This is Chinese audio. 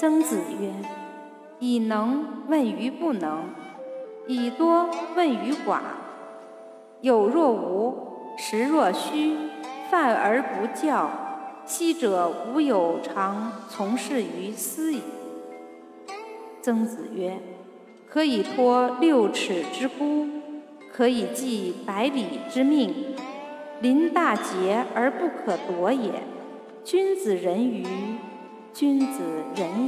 曾子曰：“以能问于不能，以多问于寡。有若无，实若虚，犯而不教，昔者吾有常从事于斯矣。”曾子曰：“可以托六尺之孤，可以寄百里之命，临大节而不可夺也。君子人于，君子人也。”